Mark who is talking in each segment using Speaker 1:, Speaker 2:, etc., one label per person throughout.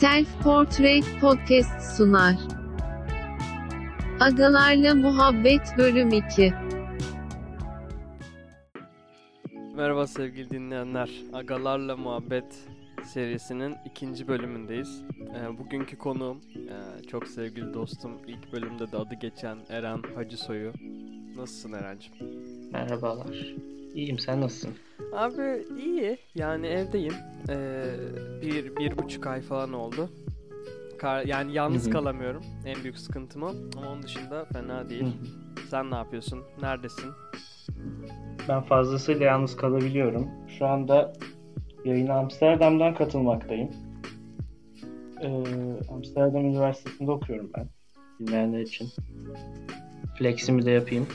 Speaker 1: Self Portrait Podcast sunar. Agalarla Muhabbet Bölüm 2
Speaker 2: Merhaba sevgili dinleyenler. Agalarla Muhabbet serisinin ikinci bölümündeyiz. Ee, bugünkü konuğum e, çok sevgili dostum. İlk bölümde de adı geçen Eren Hacısoy'u. Nasılsın Eren'cim?
Speaker 3: Merhabalar. İyiyim sen nasılsın?
Speaker 2: Abi iyi. Yani evdeyim. Ee, bir, bir buçuk ay falan oldu. Kar, yani yalnız
Speaker 3: Hı hı.
Speaker 2: kalamıyorum. En büyük sıkıntım o. Ama onun dışında fena değil. Sen ne yapıyorsun? Neredesin?
Speaker 3: Ben fazlasıyla yalnız kalabiliyorum. Şu anda yayına Amsterdam'dan katılmaktayım. Ee, Amsterdam Üniversitesi'nde okuyorum ben. Bilmeyenler için. Fleximi de yapayım.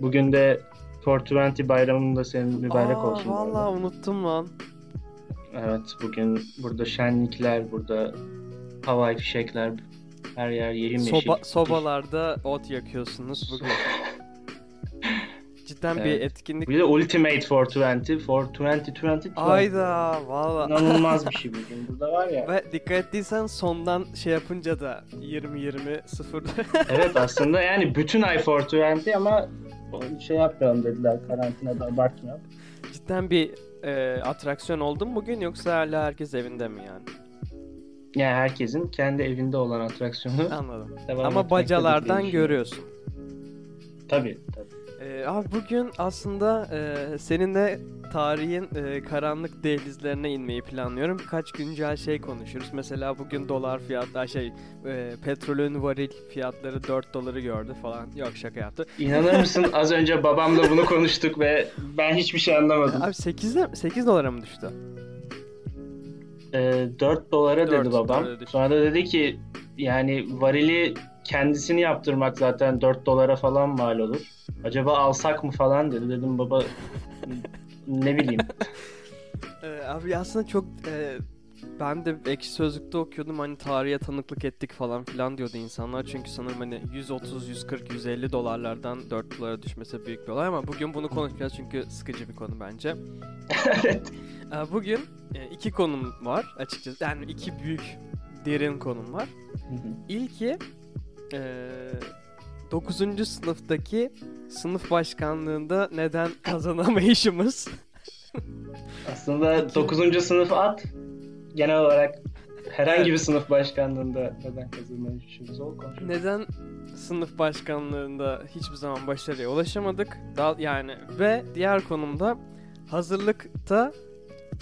Speaker 3: Bugün de 420 bayramının da senin mübarek
Speaker 2: Aa,
Speaker 3: olsun.
Speaker 2: Vallahi unuttum lan.
Speaker 3: Evet bugün burada şenlikler, burada havai fişekler, her yer yemyeşil.
Speaker 2: Soba, sobalarda ot yakıyorsunuz bugün. Cidden bir
Speaker 3: Evet.
Speaker 2: etkinlik.
Speaker 3: Bir de Ultimate 420, 420,
Speaker 2: Ayda valla.
Speaker 3: İnanılmaz bir şey bugün. Burada var ya.
Speaker 2: Ve dikkat ettiysen sondan şey yapınca da 20-20 0
Speaker 3: evet aslında yani bütün ay 420 ama şey yapmayalım dediler karantinada abartmayalım.
Speaker 2: Cidden bir e, atraksiyon oldu mu bugün yoksa hala herkes evinde mi yani?
Speaker 3: Yani herkesin kendi evinde olan atraksiyonu
Speaker 2: Anladım. Ama bacalardan görüyorsun.
Speaker 3: Tabii tabii.
Speaker 2: E, abi bugün aslında e, seninle tarihin e, karanlık dehlizlerine inmeyi planlıyorum. Birkaç güncel şey konuşuruz. Mesela bugün dolar fiyatları şey e, petrolün varil fiyatları 4 doları gördü falan. Yok şaka yaptı.
Speaker 3: İnanır mısın az önce babamla bunu konuştuk ve ben hiçbir şey anlamadım.
Speaker 2: Abi 8 8 dolara mı düştü?
Speaker 3: Ee, 4 dolara
Speaker 2: Dört
Speaker 3: dedi babam.
Speaker 2: dolara.
Speaker 3: Sonra da dedi ki yani varili kendisini yaptırmak zaten 4 dolara falan mal olur. Acaba alsak mı falan dedi. Dedim baba ne bileyim.
Speaker 2: Ee, abi aslında çok e, ben de ekşi sözlükte okuyordum hani tarihe tanıklık ettik falan filan diyordu insanlar. Çünkü sanırım hani 130, 140, 150 dolarlardan 4 dolara düşmesi büyük bir olay ama bugün bunu konuşacağız çünkü sıkıcı bir konu bence.
Speaker 3: evet.
Speaker 2: Ee, bugün e, iki konum var açıkçası. Yani iki büyük derin konum var. İlki e, 9. sınıftaki sınıf başkanlığında neden kazanamayışımız.
Speaker 3: Aslında 9. sınıf at genel olarak herhangi bir sınıf başkanlığında neden kazanmayı düşünüyoruz o konuşuyoruz.
Speaker 2: Neden sınıf başkanlığında hiçbir zaman başarıya ulaşamadık? Dal yani ve diğer konumda hazırlıkta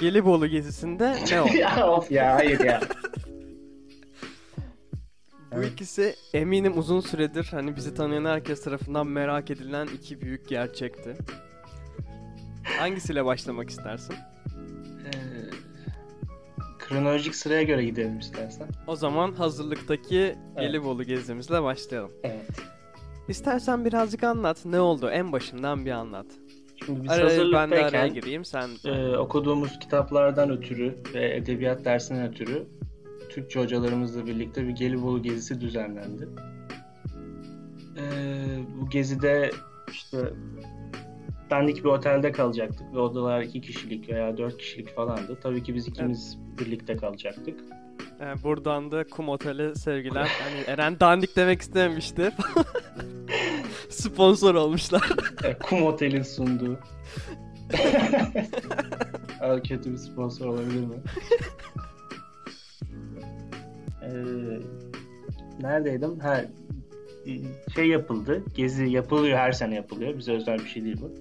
Speaker 2: Gelibolu gezisinde ne oldu?
Speaker 3: ya of ya hayır ya.
Speaker 2: Bu
Speaker 3: Evet.
Speaker 2: ikisi eminim uzun süredir hani bizi tanıyan herkes tarafından merak edilen iki büyük gerçekti. Hangisiyle başlamak istersin?
Speaker 3: Ee, kronolojik sıraya göre gidelim istersen.
Speaker 2: O zaman hazırlıktaki Gelibolu gezimizle başlayalım.
Speaker 3: Evet.
Speaker 2: İstersen birazcık anlat. Ne oldu? En başından bir anlat.
Speaker 3: Şimdi biz
Speaker 2: Araya, ben de araya gireyim. Sen
Speaker 3: e, okuduğumuz kitaplardan ötürü ve edebiyat dersinden ötürü Türkçe hocalarımızla birlikte bir Gelibolu gezisi düzenlendi. E, bu gezide işte dandik bir otelde kalacaktık ve odalar iki kişilik veya dört kişilik falandı. Tabii ki biz ikimiz birlikte kalacaktık.
Speaker 2: e, buradan da Kum Otel'e sevgiler. Hani Eren dandik demek istememişti. Sponsor olmuşlar.
Speaker 3: E, Kum Otel'in sunduğu. Kötü bir sponsor olabilir mi? Ee, neredeydim? Ha, şey yapıldı. Gezi yapılıyor. Her sene yapılıyor. Bize özel bir şey değil bu.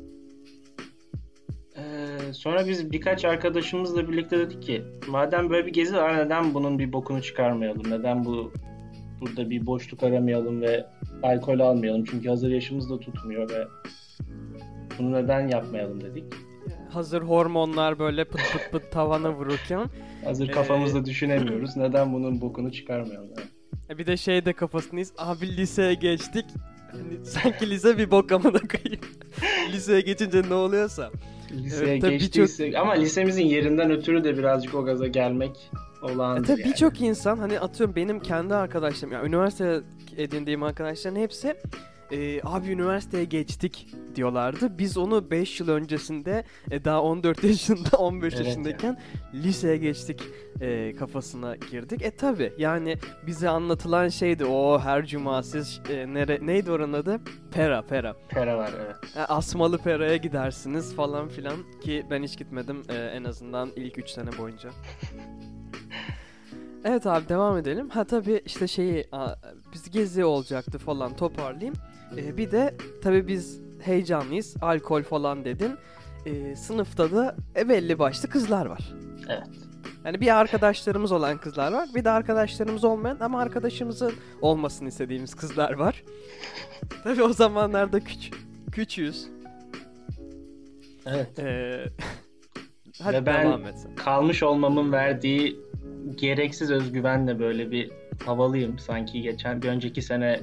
Speaker 3: Ee, sonra biz birkaç arkadaşımızla birlikte dedik ki madem böyle bir gezi var neden bunun bir bokunu çıkarmayalım? Neden bu burada bir boşluk aramayalım ve alkol almayalım? Çünkü hazır yaşımız da tutmuyor ve bunu neden yapmayalım dedik.
Speaker 2: Hazır hormonlar böyle pıt pıt pıt tavana vururken
Speaker 3: Hazır
Speaker 2: Ee,
Speaker 3: kafamızda düşünemiyoruz. Neden bunun bokunu çıkarmayalım? Yani.
Speaker 2: e, bir de şey de kafasındayız. Abi liseye geçtik. Hani sanki lise bir bok amına koyayım. liseye geçince ne oluyorsa.
Speaker 3: Liseye
Speaker 2: Evet, tabii
Speaker 3: geçtiyse ama lisemizin yerinden ötürü de birazcık o gaza gelmek
Speaker 2: E
Speaker 3: olağandır
Speaker 2: tabi
Speaker 3: yani.
Speaker 2: birçok insan hani atıyorum benim kendi arkadaşlarım yani üniversite edindiğim arkadaşların hepsi e, abi üniversiteye geçtik diyorlardı. Biz onu 5 yıl öncesinde e, daha 14 yaşında 15
Speaker 3: Evet
Speaker 2: yaşındayken liseye geçtik e, kafasına girdik. E tabi yani bize anlatılan şeydi o her cuma siz e, nere, neydi oranın adı? Pera Pera.
Speaker 3: Pera var evet.
Speaker 2: E, Asmalı Pera'ya gidersiniz falan filan ki ben hiç gitmedim e, en azından ilk 3 sene boyunca. Evet abi devam edelim. Ha tabii işte şeyi biz gezi olacaktı falan toparlayayım. E, bir de tabii biz heyecanlıyız. Alkol falan dedin. E, sınıfta da e, belli başlı kızlar var.
Speaker 3: Evet.
Speaker 2: Yani bir arkadaşlarımız olan kızlar var. Bir de arkadaşlarımız olmayan ama arkadaşımızın olmasını istediğimiz kızlar var. Tabii o zamanlarda küç küçüğüz.
Speaker 3: Evet.
Speaker 2: Ee, hadi
Speaker 3: Ve ben-
Speaker 2: devam et sen.
Speaker 3: Kalmış olmamın verdiği gereksiz özgüvenle böyle bir havalıyım. Sanki geçen bir önceki sene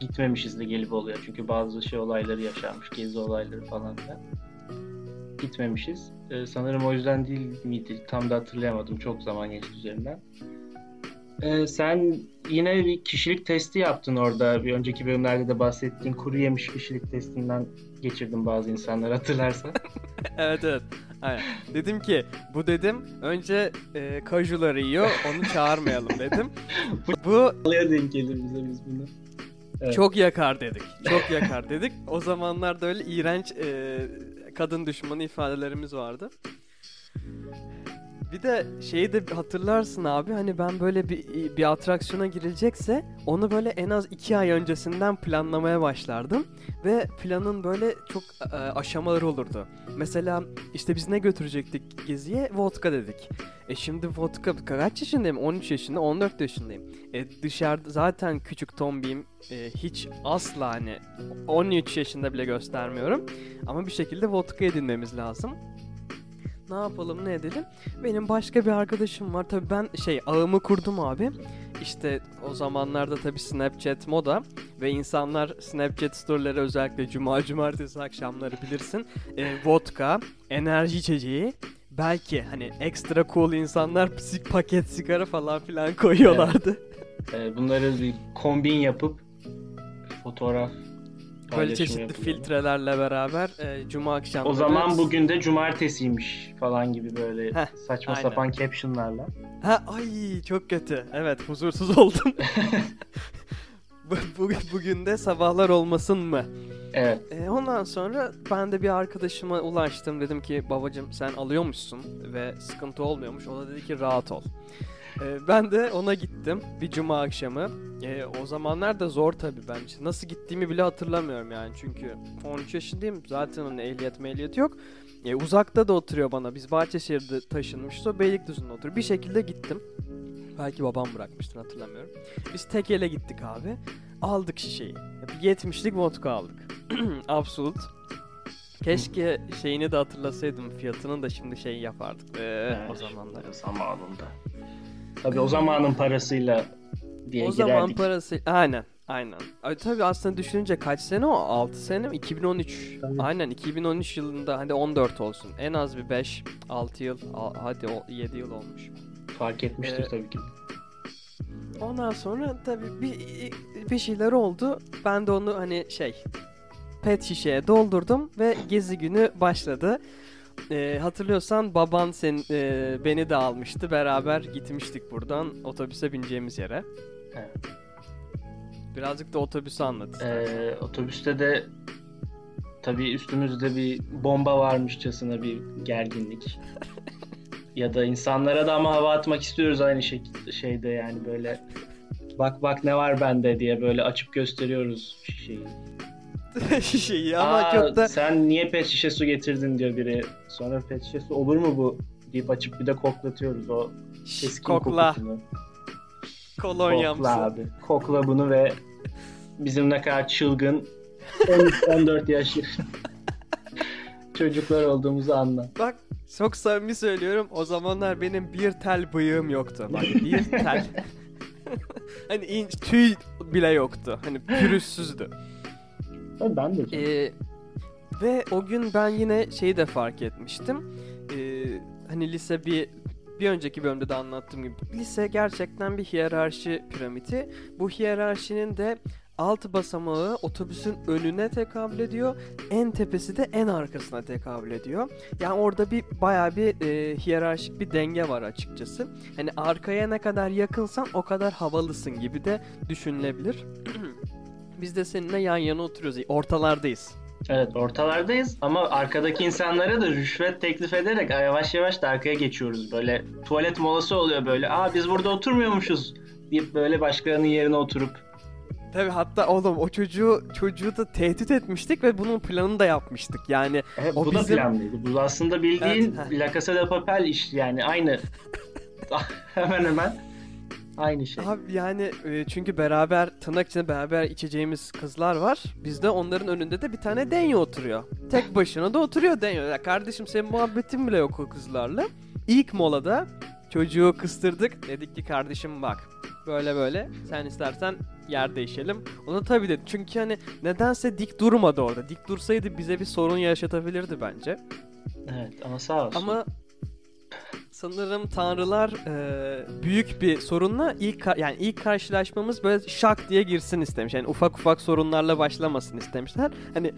Speaker 3: gitmemişiz de gelip oluyor. Çünkü bazı şey olayları yaşanmış. Gezi olayları falan filan. Gitmemişiz. Ee, sanırım o yüzden değil miydi? Tam da hatırlayamadım. Çok zaman geçti üzerinden. Ee, sen yine bir kişilik testi yaptın orada. Bir önceki bölümlerde de bahsettiğin kuru yemiş kişilik testinden geçirdim bazı insanlar hatırlarsan.
Speaker 2: evet evet. Aynen. Dedim ki bu dedim önce e, kajuları yiyor onu çağırmayalım dedim. bu
Speaker 3: Alaya denk gelir bize biz bunu. Evet.
Speaker 2: çok yakar dedik. Çok yakar dedik. O zamanlarda öyle iğrenç e, kadın düşmanı ifadelerimiz vardı. Bir de şeyi de hatırlarsın abi hani ben böyle bir, bir atraksiyona girilecekse onu böyle en az iki ay öncesinden planlamaya başlardım. Ve planın böyle çok e, aşamaları olurdu. Mesela işte biz ne götürecektik geziye? Vodka dedik. E şimdi vodka kaç yaşındayım? 13 yaşında, 14 yaşındayım. E dışarıda zaten küçük tombiyim. E, hiç asla hani 13 yaşında bile göstermiyorum. Ama bir şekilde vodka edinmemiz lazım. Ne yapalım ne edelim? Benim başka bir arkadaşım var. Tabii ben şey ağımı kurdum abi. İşte o zamanlarda tabii Snapchat moda ve insanlar Snapchat storyleri özellikle cuma cumartesi akşamları bilirsin. E, vodka, enerji içeceği, belki hani ekstra cool insanlar psik paket sigara falan filan koyuyorlardı.
Speaker 3: Ee, bunları bir kombin yapıp fotoğraf
Speaker 2: Böyle çeşitli
Speaker 3: yapılıyor.
Speaker 2: filtrelerle beraber e, cuma akşamları.
Speaker 3: O zaman bugün de cumartesiymiş falan gibi böyle
Speaker 2: Heh,
Speaker 3: saçma
Speaker 2: aynen.
Speaker 3: sapan captionlarla.
Speaker 2: Ha ay çok kötü. Evet huzursuz oldum. Bu- bugün, bugün de sabahlar olmasın mı?
Speaker 3: Evet.
Speaker 2: E, ondan sonra ben de bir arkadaşıma ulaştım. Dedim ki babacım sen alıyormuşsun ve sıkıntı olmuyormuş. O da dedi ki rahat ol. E, ben de ona gittim bir cuma akşamı. E, o zamanlar da zor tabii ben. işte Nasıl gittiğimi bile hatırlamıyorum yani. Çünkü 13 yaşındayım. Zaten onun ehliyet mehliyet yok. E, uzakta da oturuyor bana. Biz Bahçeşehir'de taşınmışız. O Beylikdüzü'nde oturuyor. Bir şekilde gittim. Belki babam bırakmıştır hatırlamıyorum. Biz tek ele gittik abi. Aldık şişeyi. Bir 70'lik vodka aldık. Absolut. Keşke şeyini de hatırlasaydım fiyatını da şimdi şey yapardık. Ee, o zamanlar.
Speaker 3: Zamanında. Tabii o zamanın parasıyla diye
Speaker 2: O zaman
Speaker 3: girerdik.
Speaker 2: parası aynen aynen. Ay, tabii aslında düşününce kaç sene o? 6 sene mi? 2013.
Speaker 3: Tabii.
Speaker 2: Aynen 2013 yılında hadi 14 olsun. En az bir 5 6 yıl hadi o 7 yıl olmuş.
Speaker 3: Fark etmiştir
Speaker 2: Ee,
Speaker 3: tabii ki.
Speaker 2: Ondan sonra tabii bir, bir şeyler oldu. Ben de onu hani şey pet şişeye doldurdum ve gezi günü başladı. Ee, hatırlıyorsan baban sen e, beni de almıştı. Beraber gitmiştik buradan otobüse bineceğimiz yere.
Speaker 3: Evet.
Speaker 2: Birazcık da otobüsü anlat.
Speaker 3: Ee, otobüste de tabii üstümüzde bir bomba varmışçasına bir gerginlik. ya da insanlara da ama hava atmak istiyoruz aynı şekilde şeyde yani böyle bak bak ne var bende diye böyle açıp gösteriyoruz şişeyi.
Speaker 2: Şişeyi ama
Speaker 3: Aa,
Speaker 2: çok da
Speaker 3: sen niye pet şişe su getirdin diyor biri. Sonra pet şişe su olur mu bu deyip açıp bir de koklatıyoruz o keskin
Speaker 2: kokla
Speaker 3: kokusunu.
Speaker 2: kolonyamsı.
Speaker 3: Kokla abi. Kokla bunu ve bizim ne kadar çılgın 13-14 yaş çocuklar olduğumuzu anla.
Speaker 2: Bak çok samimi söylüyorum. O zamanlar benim bir tel bıyığım yoktu. Bak bir tel. hani in, tüy bile yoktu. Hani pürüzsüzdü.
Speaker 3: Tabii ben de.
Speaker 2: Ee, ve o gün ben yine şeyi de fark etmiştim. Ee, hani lise bir bir önceki bölümde de anlattığım gibi lise gerçekten bir hiyerarşi piramidi. Bu hiyerarşinin de alt basamağı otobüsün önüne tekabül ediyor. En tepesi de en arkasına tekabül ediyor. Yani orada bir bayağı bir e, hiyerarşik bir denge var açıkçası. Hani arkaya ne kadar yakınsan o kadar havalısın gibi de düşünülebilir. Biz de seninle yan yana oturuyoruz. Ortalardayız.
Speaker 3: Evet ortalardayız ama arkadaki insanlara da rüşvet teklif ederek yavaş yavaş da arkaya geçiyoruz. Böyle tuvalet molası oluyor böyle. Aa biz burada oturmuyormuşuz deyip böyle başkalarının yerine oturup.
Speaker 2: Tabii hatta oğlum o çocuğu çocuğu da tehdit etmiştik ve bunun planını da yapmıştık. Yani
Speaker 3: Evet,
Speaker 2: O
Speaker 3: bu da
Speaker 2: bizim-
Speaker 3: planlıydı. Bu aslında bildiğin
Speaker 2: Evet.
Speaker 3: La Casa de Papel iş yani aynı. hemen hemen aynı şey.
Speaker 2: Abi yani e, çünkü beraber tırnak içinde beraber içeceğimiz kızlar var. Bizde onların önünde de bir tane Denyo oturuyor. Tek başına da oturuyor Denyo. Ya kardeşim senin muhabbetin bile yok o kızlarla. İlk molada çocuğu kıstırdık. Dedik ki kardeşim bak böyle böyle sen istersen yer değişelim. O da tabii dedi. Çünkü hani nedense dik durmadı orada. Dik dursaydı bize bir sorun yaşatabilirdi bence.
Speaker 3: Evet ama sağ olsun.
Speaker 2: Ama sanırım tanrılar e, büyük bir sorunla ilk yani ilk karşılaşmamız böyle şak diye girsin istemiş. Yani ufak ufak sorunlarla başlamasın istemişler. Hani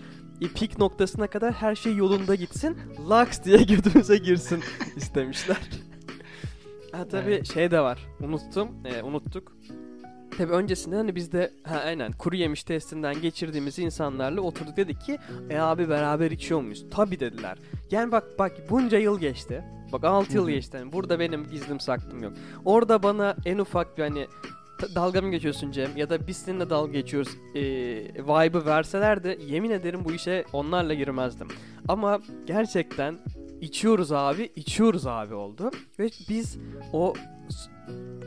Speaker 2: pik noktasına kadar her şey yolunda gitsin. Laks diye götümüze girsin istemişler. ha tabii
Speaker 3: Evet.
Speaker 2: şey de var. Unuttum. e, unuttuk. Tabii öncesinde hani biz de ha aynen kuru yemiş testinden geçirdiğimiz insanlarla oturduk dedik ki e abi beraber içiyor muyuz? Tabii dediler. Yani bak bak bunca yıl geçti. Bak 6 yıl geçti. Yani burada benim gizlim saklım yok. Orada bana en ufak bir hani "Ta- dalga mı geçiyorsun Cem ya da biz seninle dalga geçiyoruz e, vibe'ı verseler de yemin ederim bu işe onlarla girmezdim. Ama gerçekten içiyoruz abi, içiyoruz abi oldu. Ve biz o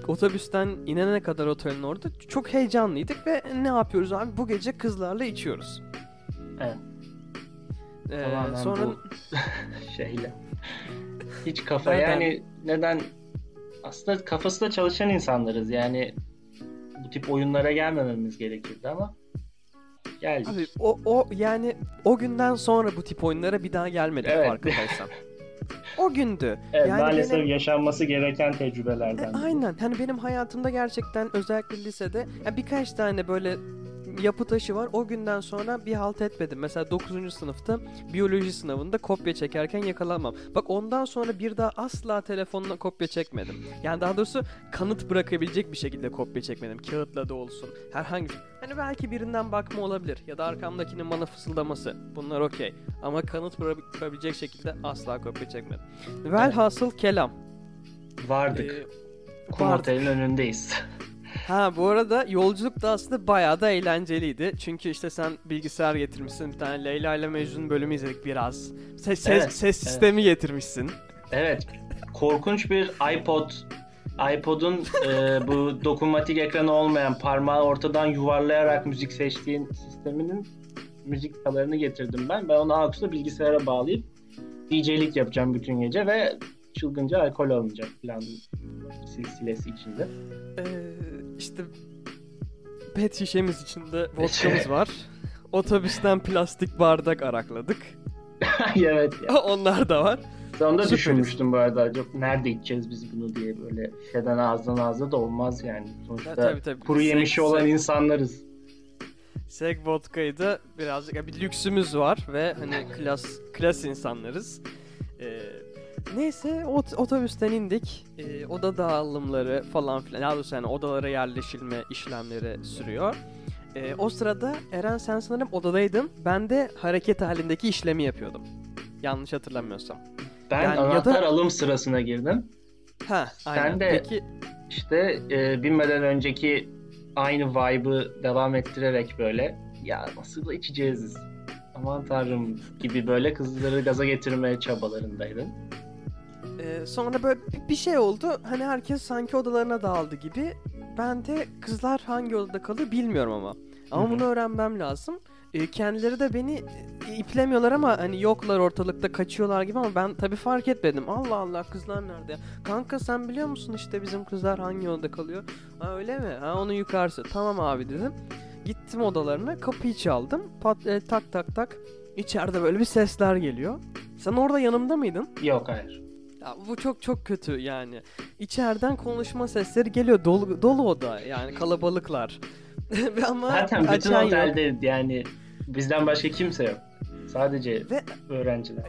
Speaker 2: otobüsten inene kadar otelin orada çok heyecanlıydık ve ne yapıyoruz abi? Bu gece kızlarla içiyoruz.
Speaker 3: Evet.
Speaker 2: Ee,
Speaker 3: Tamamen
Speaker 2: sonra
Speaker 3: bu şeyle. Hiç kafa
Speaker 2: Nereden?
Speaker 3: yani neden aslında kafasında çalışan insanlarız yani bu tip oyunlara gelmememiz gerekirdi ama geldik.
Speaker 2: Abi o o yani o günden sonra bu tip oyunlara bir daha gelmedik
Speaker 3: Evet.
Speaker 2: farkındaysan. o gündü.
Speaker 3: evet,
Speaker 2: yani
Speaker 3: maalesef
Speaker 2: benim-
Speaker 3: yaşanması gereken
Speaker 2: E,
Speaker 3: tecrübelerden. biri.
Speaker 2: aynen. Hani benim hayatımda gerçekten özellikle lisede ya birkaç tane böyle yapı taşı var. O günden sonra bir halt etmedim. Mesela 9. sınıfta biyoloji sınavında kopya çekerken yakalanmam. Bak ondan sonra bir daha asla telefonla kopya çekmedim. Yani daha doğrusu kanıt bırakabilecek bir şekilde kopya çekmedim. Kağıtla da olsun. Herhangi Hani belki birinden bakma olabilir ya da arkamdakinin bana fısıldaması. Bunlar okey. Ama kanıt bırakabilecek şekilde asla kopya çekmedim. Velhasıl kelam.
Speaker 3: Vardık.
Speaker 2: Ee,
Speaker 3: Kum
Speaker 2: vardık.
Speaker 3: otelin önündeyiz.
Speaker 2: Ha bu arada yolculuk da aslında bayağı da eğlenceliydi. Çünkü işte sen bilgisayar getirmişsin. Bir tane Leyla ile Mecnun bölümü izledik biraz. Ses, ses,
Speaker 3: Evet,
Speaker 2: ses sistemi getirmişsin.
Speaker 3: evet. Korkunç bir iPod iPod'un e, bu dokunmatik ekranı olmayan parmağı ortadan yuvarlayarak müzik seçtiğin sisteminin müzik kalarını getirdim ben. Ben onu AUX'la bilgisayara bağlayıp DJ'lik yapacağım bütün gece ve çılgınca alkol alınacak plan silsilesi içinde.
Speaker 2: Ee, işte pet şişemiz içinde vodkamız var. Otobüsten plastik bardak arakladık.
Speaker 3: evet ya.
Speaker 2: Onlar da var.
Speaker 3: Sonunda düşünmüştüm bu arada. Acaba nerede içeceğiz biz bunu diye böyle şişeden ağızdan ağza da olmaz yani. Sonuçta
Speaker 2: Ha, tabii, tabii.
Speaker 3: kuru yemişi olan
Speaker 2: sek-
Speaker 3: insanlarız.
Speaker 2: Sek vodkayı da birazcık ya bir lüksümüz var ve hani klas klas insanlarız. Ee, neyse ot- otobüsten indik. Ee, oda dağılımları falan filan. Daha doğrusu yani odalara yerleşilme işlemleri sürüyor. Ee, o sırada Eren sen sanırım odadaydın. Ben de hareket halindeki işlemi yapıyordum. Yanlış hatırlamıyorsam.
Speaker 3: Ben
Speaker 2: Yani ya da-
Speaker 3: anahtar alım sırasına girdim.
Speaker 2: Ha, aynen.
Speaker 3: de-
Speaker 2: Peki
Speaker 3: İşte e, binmeden önceki aynı vibe'ı devam ettirerek böyle ya nasıl içeceğiz aman tanrım gibi böyle kızları gaza getirmeye çabalarındaydın.
Speaker 2: Ee, sonra böyle bi- bir şey oldu. Hani herkes sanki odalarına dağıldı gibi. Ben de kızlar hangi odada kalıyor bilmiyorum ama. Ama bunu öğrenmem lazım. Ee, kendileri de beni e, iplemiyorlar ama hani yoklar ortalıkta kaçıyorlar gibi ama ben tabii fark etmedim. Allah Allah kızlar nerede? Kanka sen biliyor musun işte bizim kızlar hangi odada kalıyor? Ha öyle mi? Ha onun yukarısı. Tamam abi dedim. Gittim odalarına kapıyı çaldım. Pat, e, tak tak tak. İçeride böyle bir sesler geliyor. Sen orada yanımda mıydın?
Speaker 3: Yok hayır.
Speaker 2: Ya bu çok çok kötü yani. İçeriden konuşma sesleri geliyor. Dolu, dolu oda yani kalabalıklar. Ama
Speaker 3: Zaten bütün
Speaker 2: açan yok.
Speaker 3: otelde yani bizden başka kimse yok. Sadece
Speaker 2: Ve
Speaker 3: öğrenciler.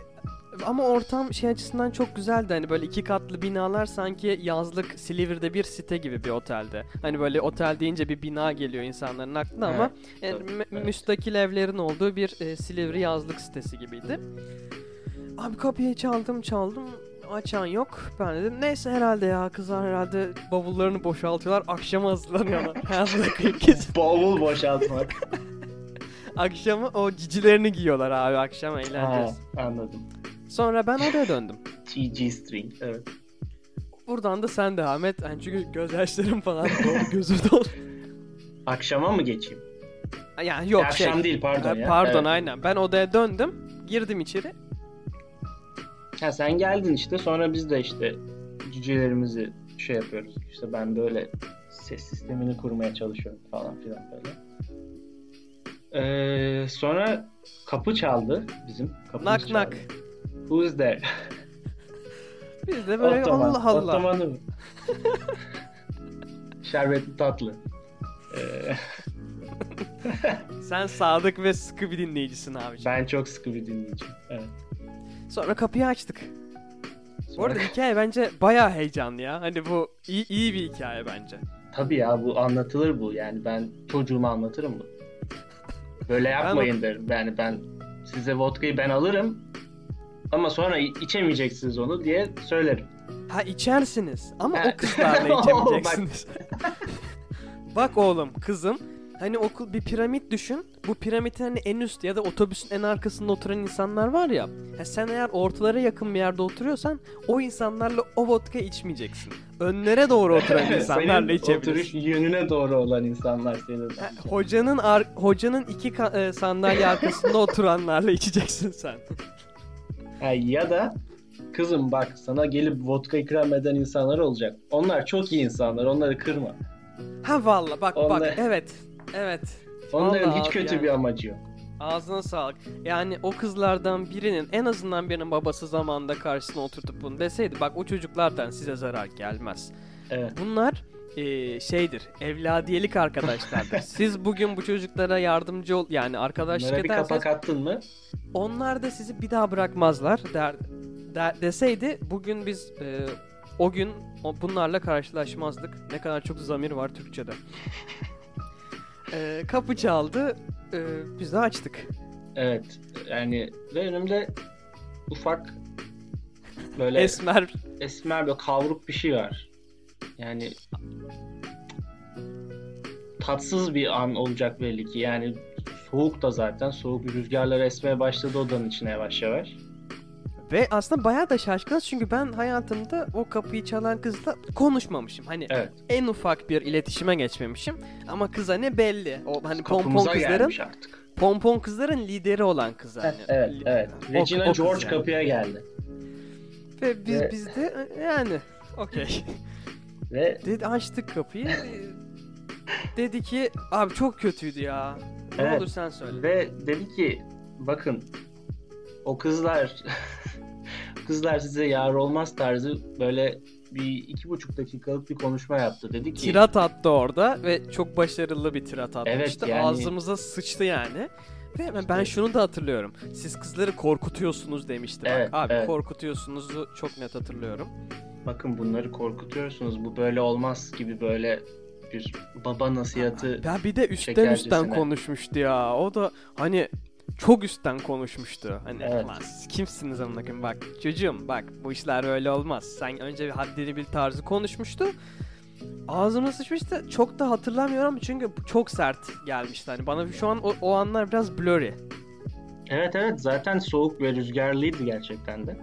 Speaker 2: ama ortam şey açısından çok güzeldi. Hani böyle iki katlı binalar sanki yazlık Silivri'de bir site gibi bir otelde. Hani böyle otel deyince bir bina geliyor insanların aklına ama yani
Speaker 3: tabii,
Speaker 2: mü-
Speaker 3: evet.
Speaker 2: müstakil evlerin olduğu bir e, Silivri yazlık sitesi gibiydi. Abi kapıyı çaldım çaldım açan yok. Ben dedim neyse herhalde ya kızlar herhalde bavullarını boşaltıyorlar akşama hazırlanıyorlar. Hayatımda kıyıp kesin.
Speaker 3: Bavul boşaltmak.
Speaker 2: Akşama o cicilerini giyiyorlar abi akşam
Speaker 3: ha,
Speaker 2: eğleneceğiz.
Speaker 3: anladım.
Speaker 2: Sonra ben odaya döndüm.
Speaker 3: TG string. Evet.
Speaker 2: Buradan da sen de Ahmet. Yani çünkü gözyaşlarım falan doğru gözü dolu.
Speaker 3: Akşama mı geçeyim?
Speaker 2: Yani yok
Speaker 3: Ya,
Speaker 2: şey.
Speaker 3: akşam değil pardon ya.
Speaker 2: Pardon
Speaker 3: Evet.
Speaker 2: aynen. Ben odaya döndüm. Girdim içeri.
Speaker 3: Ha sen geldin işte sonra biz de işte cücelerimizi şey yapıyoruz. İşte ben böyle ses sistemini kurmaya çalışıyorum falan filan böyle. Ee, sonra kapı çaldı bizim. Kapımız
Speaker 2: Nak nak.
Speaker 3: çaldı. Who's there?
Speaker 2: Biz de böyle
Speaker 3: Ottoman.
Speaker 2: Allah Allah.
Speaker 3: Ottoman'ı mı? Şerbetli tatlı. Ee,
Speaker 2: Sen sadık ve sıkı bir dinleyicisin abi.
Speaker 3: ben çok sıkı bir dinleyiciyim. Evet.
Speaker 2: Sonra kapıyı açtık. Bu
Speaker 3: Sonra-
Speaker 2: arada hikaye bence bayağı heyecanlı ya. Hani bu iyi, iyi bir hikaye bence.
Speaker 3: Tabii ya bu anlatılır bu. Yani ben çocuğuma anlatırım bu. Böyle yapmayın derim. Yani ben size vodkayı ben alırım ama sonra içemeyeceksiniz onu diye söylerim.
Speaker 2: Ha içersiniz ama o kızlarla içemeyeceksiniz. Bak oğlum kızım hani okul bir piramit düşün. Bu piramidin hani en üst ya da otobüsün en arkasında oturan insanlar var ya. Ha sen eğer ortalara yakın bir yerde oturuyorsan o insanlarla o vodka içmeyeceksin. Önlere doğru oturan insanlarla
Speaker 3: Senin
Speaker 2: içebilirsin.
Speaker 3: oturuş yönüne doğru olan insanlar senin.
Speaker 2: Ha, hocanın ar- hocanın iki ka- e, sandalye arkasında oturanlarla içeceksin sen.
Speaker 3: Ha, ya da kızım bak sana gelip vodka ikram eden insanlar olacak. Onlar çok iyi insanlar. Onları kırma.
Speaker 2: Ha valla bak
Speaker 3: Onlar-
Speaker 2: bak evet. Evet.
Speaker 3: Onların
Speaker 2: Vallahi
Speaker 3: hiç kötü
Speaker 2: yani.
Speaker 3: bir amacı yok.
Speaker 2: Ağzına sağlık. Yani o kızlardan birinin en azından birinin babası zamanında karşısına oturtup bunu deseydi bak o çocuklardan size zarar gelmez.
Speaker 3: Evet.
Speaker 2: Bunlar eee, şeydir evladiyelik arkadaşlardır. Siz bugün bu çocuklara yardımcı ol yani arkadaşlık
Speaker 3: Bunlara bir
Speaker 2: ederseniz
Speaker 3: kapak attın mı?
Speaker 2: onlar da sizi bir daha bırakmazlar der, der- deseydi bugün biz eee, o gün o, bunlarla karşılaşmazdık. Ne kadar çok zamir var Türkçe'de. Eee, kapı çaldı. eee, biz de açtık.
Speaker 3: Evet. Yani ve önümde ufak böyle
Speaker 2: Esmer
Speaker 3: esmer böyle kavruk bir şey var. Yani tatsız bir an olacak belli ki. Yani soğuk da zaten. Soğuk bir rüzgarlar esmeye başladı odanın içine yavaş yavaş.
Speaker 2: Ve aslında bayağı da şaşkınız çünkü ben hayatımda o kapıyı çalan kızla konuşmamışım. Hani
Speaker 3: Evet.
Speaker 2: en ufak bir iletişime geçmemişim. Ama kız hani belli. O hani pompon
Speaker 3: Kapımıza
Speaker 2: kızların
Speaker 3: gelmiş artık.
Speaker 2: pompon kızların lideri olan kız hani.
Speaker 3: Evet, evet.
Speaker 2: O-
Speaker 3: Regina
Speaker 2: o kız
Speaker 3: George
Speaker 2: yani.
Speaker 3: kapıya geldi.
Speaker 2: Ve biz
Speaker 3: Ve-
Speaker 2: biz de yani okey.
Speaker 3: Ve
Speaker 2: Dedi açtık kapıyı. dedi ki abi çok kötüydü ya. Ne
Speaker 3: Evet.
Speaker 2: olur sen söyle.
Speaker 3: ve dedi ki bakın o kızlar kızlar size yar olmaz tarzı böyle bir iki buçuk dakikalık bir konuşma yaptı. Dedi ki
Speaker 2: tirat attı orada ve çok başarılı bir tirat atmıştı.
Speaker 3: Evet, yani-
Speaker 2: Ağzımıza sıçtı yani. Ve ben şunu da hatırlıyorum. Siz kızları korkutuyorsunuz demişti.
Speaker 3: Evet,
Speaker 2: Bak abi
Speaker 3: evet.
Speaker 2: korkutuyorsunuzu çok net hatırlıyorum.
Speaker 3: bakın bunları korkutuyorsunuz bu böyle olmaz gibi böyle bir baba nasihatı
Speaker 2: Ya bir de üstten üstten konuşmuştu ya. O da hani çok üstten konuşmuştu. Hani
Speaker 3: Evet.
Speaker 2: lan siz kimsiniz amına bak çocuğum bak bu işler öyle olmaz. Sen önce bir haddini bil tarzı konuşmuştu. Ağzıma sıçmıştı. Çok da hatırlamıyorum çünkü çok sert gelmişti. Hani bana şu an o, o anlar biraz blurry.
Speaker 3: Evet evet zaten soğuk ve rüzgarlıydı gerçekten de.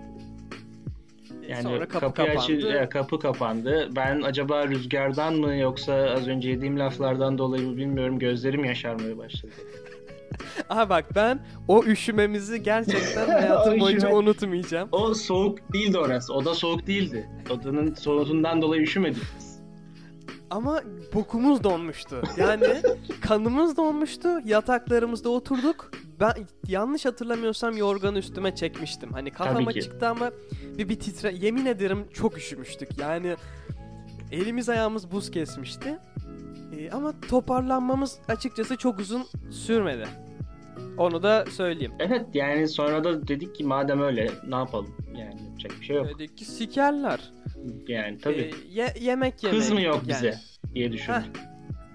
Speaker 3: Yani
Speaker 2: Sonra kapı
Speaker 3: kapı
Speaker 2: kapandı.
Speaker 3: açı- e, kapı kapandı. Ben acaba rüzgardan mı yoksa az önce yediğim laflardan dolayı mı bilmiyorum gözlerim yaşarmaya başladı.
Speaker 2: Aha bak ben o üşümemizi gerçekten hayatım boyunca
Speaker 3: üşüme-
Speaker 2: unutmayacağım.
Speaker 3: O soğuk değildi orası. Oda soğuk değildi. Odanın soğuğundan dolayı üşümedik biz.
Speaker 2: Ama bokumuz donmuştu. Yani kanımız donmuştu. Yataklarımızda oturduk. Ben yanlış hatırlamıyorsam yorganı üstüme çekmiştim. Hani kafama çıktı ama bir bir titre yemin ederim çok üşümüştük. Yani elimiz ayağımız buz kesmişti. E, ama toparlanmamız açıkçası çok uzun sürmedi. Onu da söyleyeyim.
Speaker 3: Evet yani sonra da dedik ki madem öyle ne yapalım? Yani yapacak bir şey yok.
Speaker 2: Dedik ki sikerler.
Speaker 3: Yani tabii.
Speaker 2: E, ye- yemek yemeye
Speaker 3: Kız mı yok
Speaker 2: yani.
Speaker 3: bize diye düşündük.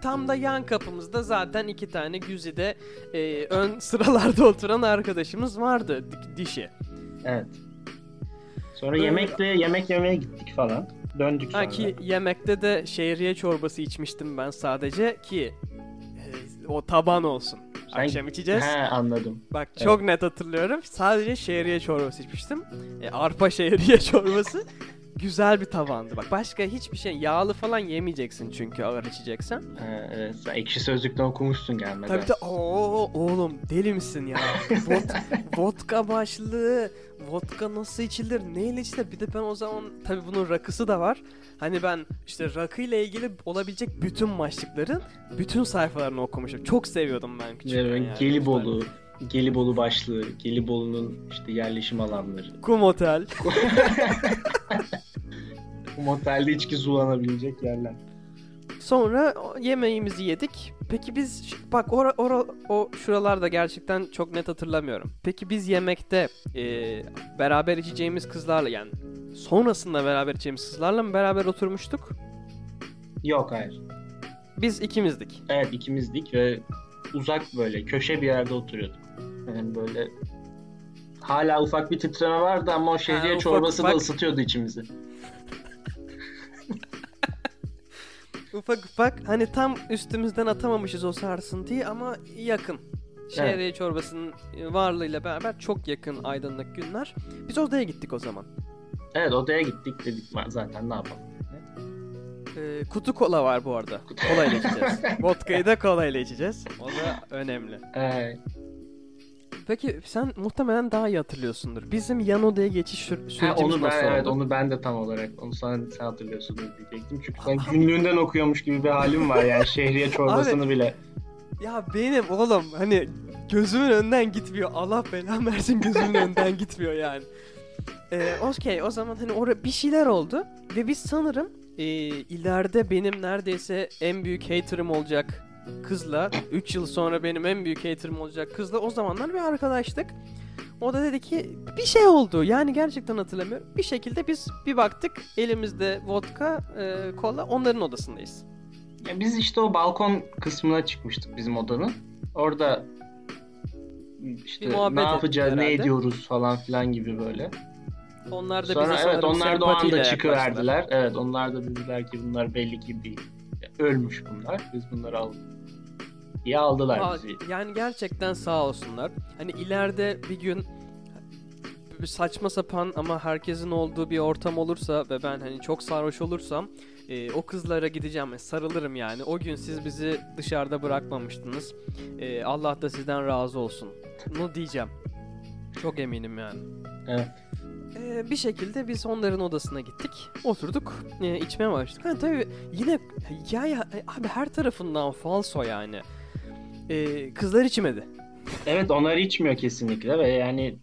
Speaker 2: Tam da yan kapımızda zaten iki tane güzide e, ön sıralarda oturan arkadaşımız vardı di- dişi.
Speaker 3: Evet. Sonra
Speaker 2: Böyle-
Speaker 3: yemekle yemek yemeye gittik falan. Döndük sonra.
Speaker 2: Ha ki yemekte de şehriye çorbası içmiştim ben sadece ki e, o taban olsun. Akşam içeceğiz.
Speaker 3: He anladım.
Speaker 2: Bak çok net hatırlıyorum. Sadece şehriye çorbası içmiştim. E, arpa şehriye çorbası. Güzel bir tavandı. Bak başka hiçbir şey yağlı falan yemeyeceksin çünkü ağır içeceksen.
Speaker 3: He, evet. Sen ekşi sözlükten okumuşsun gelmeden.
Speaker 2: Tabii de ooo oğlum deli misin ya? Vot, vodka başlığı, vodka nasıl içilir, neyle içilir? Bir de ben o zaman tabii bunun rakısı da var. Hani ben işte rakı ile ilgili olabilecek bütün başlıkların bütün sayfalarını okumuşum. Çok seviyordum ben küçükken
Speaker 3: Evet,
Speaker 2: yani.
Speaker 3: Gelibolu, Gelibolu başlığı, Gelibolu'nun işte yerleşim alanları.
Speaker 2: Kum Otel.
Speaker 3: Motelde içki zulanabilecek yerler.
Speaker 2: Sonra yemeğimizi yedik. Peki biz bak ora, ora, o şuralarda gerçekten çok net hatırlamıyorum. Peki biz yemekte e, beraber içeceğimiz kızlarla yani sonrasında beraber içeceğimiz kızlarla mı beraber oturmuştuk?
Speaker 3: Yok hayır.
Speaker 2: Biz ikimizdik.
Speaker 3: Evet ikimizdik ve uzak böyle köşe bir yerde oturuyorduk. Yani böyle hala ufak bir titreme vardı ama o şehriye
Speaker 2: ufak
Speaker 3: çorbası da
Speaker 2: ufak.
Speaker 3: ısıtıyordu içimizi.
Speaker 2: Ufak ufak hani tam üstümüzden atamamışız o sarsıntıyı ama yakın. Şehriye çorbasının varlığıyla beraber çok yakın aydınlık günler. Biz odaya gittik o zaman.
Speaker 3: Evet odaya gittik dedik "Ma- zaten ne yapalım.
Speaker 2: Ee, kutu kola var bu arada. Kola ile içeceğiz. Vodka'yı da kola ile içeceğiz. O da önemli.
Speaker 3: Ee,
Speaker 2: Peki sen muhtemelen daha iyi hatırlıyorsundur. Bizim yan odaya geçiş sür-
Speaker 3: ha,
Speaker 2: sürecimiz
Speaker 3: onu ben
Speaker 2: nasıl
Speaker 3: evet
Speaker 2: oldu?
Speaker 3: onu ben de tam olarak onu sana sen hatırlıyorsun diyecektim. Çünkü sen günlüğünden okuyormuş gibi bir halim var yani şehriye çorbasını bile.
Speaker 2: Ya benim oğlum hani gözümün önünden gitmiyor. Allah belamı versin gözümün önünden gitmiyor yani. Ee, Okey o zaman hani orada bir şeyler oldu ve biz sanırım e, ileride benim neredeyse en büyük haterım olacak kızla 3 yıl sonra benim en büyük haterım olacak kızla o zamanlar bir arkadaştık. O da dedi ki bir şey oldu yani gerçekten hatırlamıyorum. Bir şekilde biz bir baktık elimizde vodka, e, kola onların odasındayız.
Speaker 3: Ya biz işte o balkon kısmına çıkmıştık bizim odanın. Orada işte ne yapacağız, ne
Speaker 2: herhalde.
Speaker 3: ediyoruz falan filan gibi böyle.
Speaker 2: Onlar da
Speaker 3: Sonra
Speaker 2: bize
Speaker 3: evet onlar da o anda
Speaker 2: yaklaştılar.
Speaker 3: çıkıverdiler. Evet onlar da dediler ki bunlar belli ki bir ölmüş bunlar. Biz bunları al diye aldılar
Speaker 2: Aa,
Speaker 3: bizi.
Speaker 2: Yani gerçekten sağ olsunlar. Hani ileride bir gün saçma sapan ama herkesin olduğu bir ortam olursa ve ben hani çok sarhoş olursam e, o kızlara gideceğim ve sarılırım yani. O gün siz bizi dışarıda bırakmamıştınız. E, Allah da sizden razı olsun. Bunu diyeceğim. Çok eminim yani.
Speaker 3: Evet.
Speaker 2: E, bir şekilde biz onların odasına gittik. Oturduk. E, içmeye başladık. Ha, tabii yine ya, ya abi her tarafından falso yani. E, kızlar içmedi.
Speaker 3: Evet onlar içmiyor kesinlikle ve yani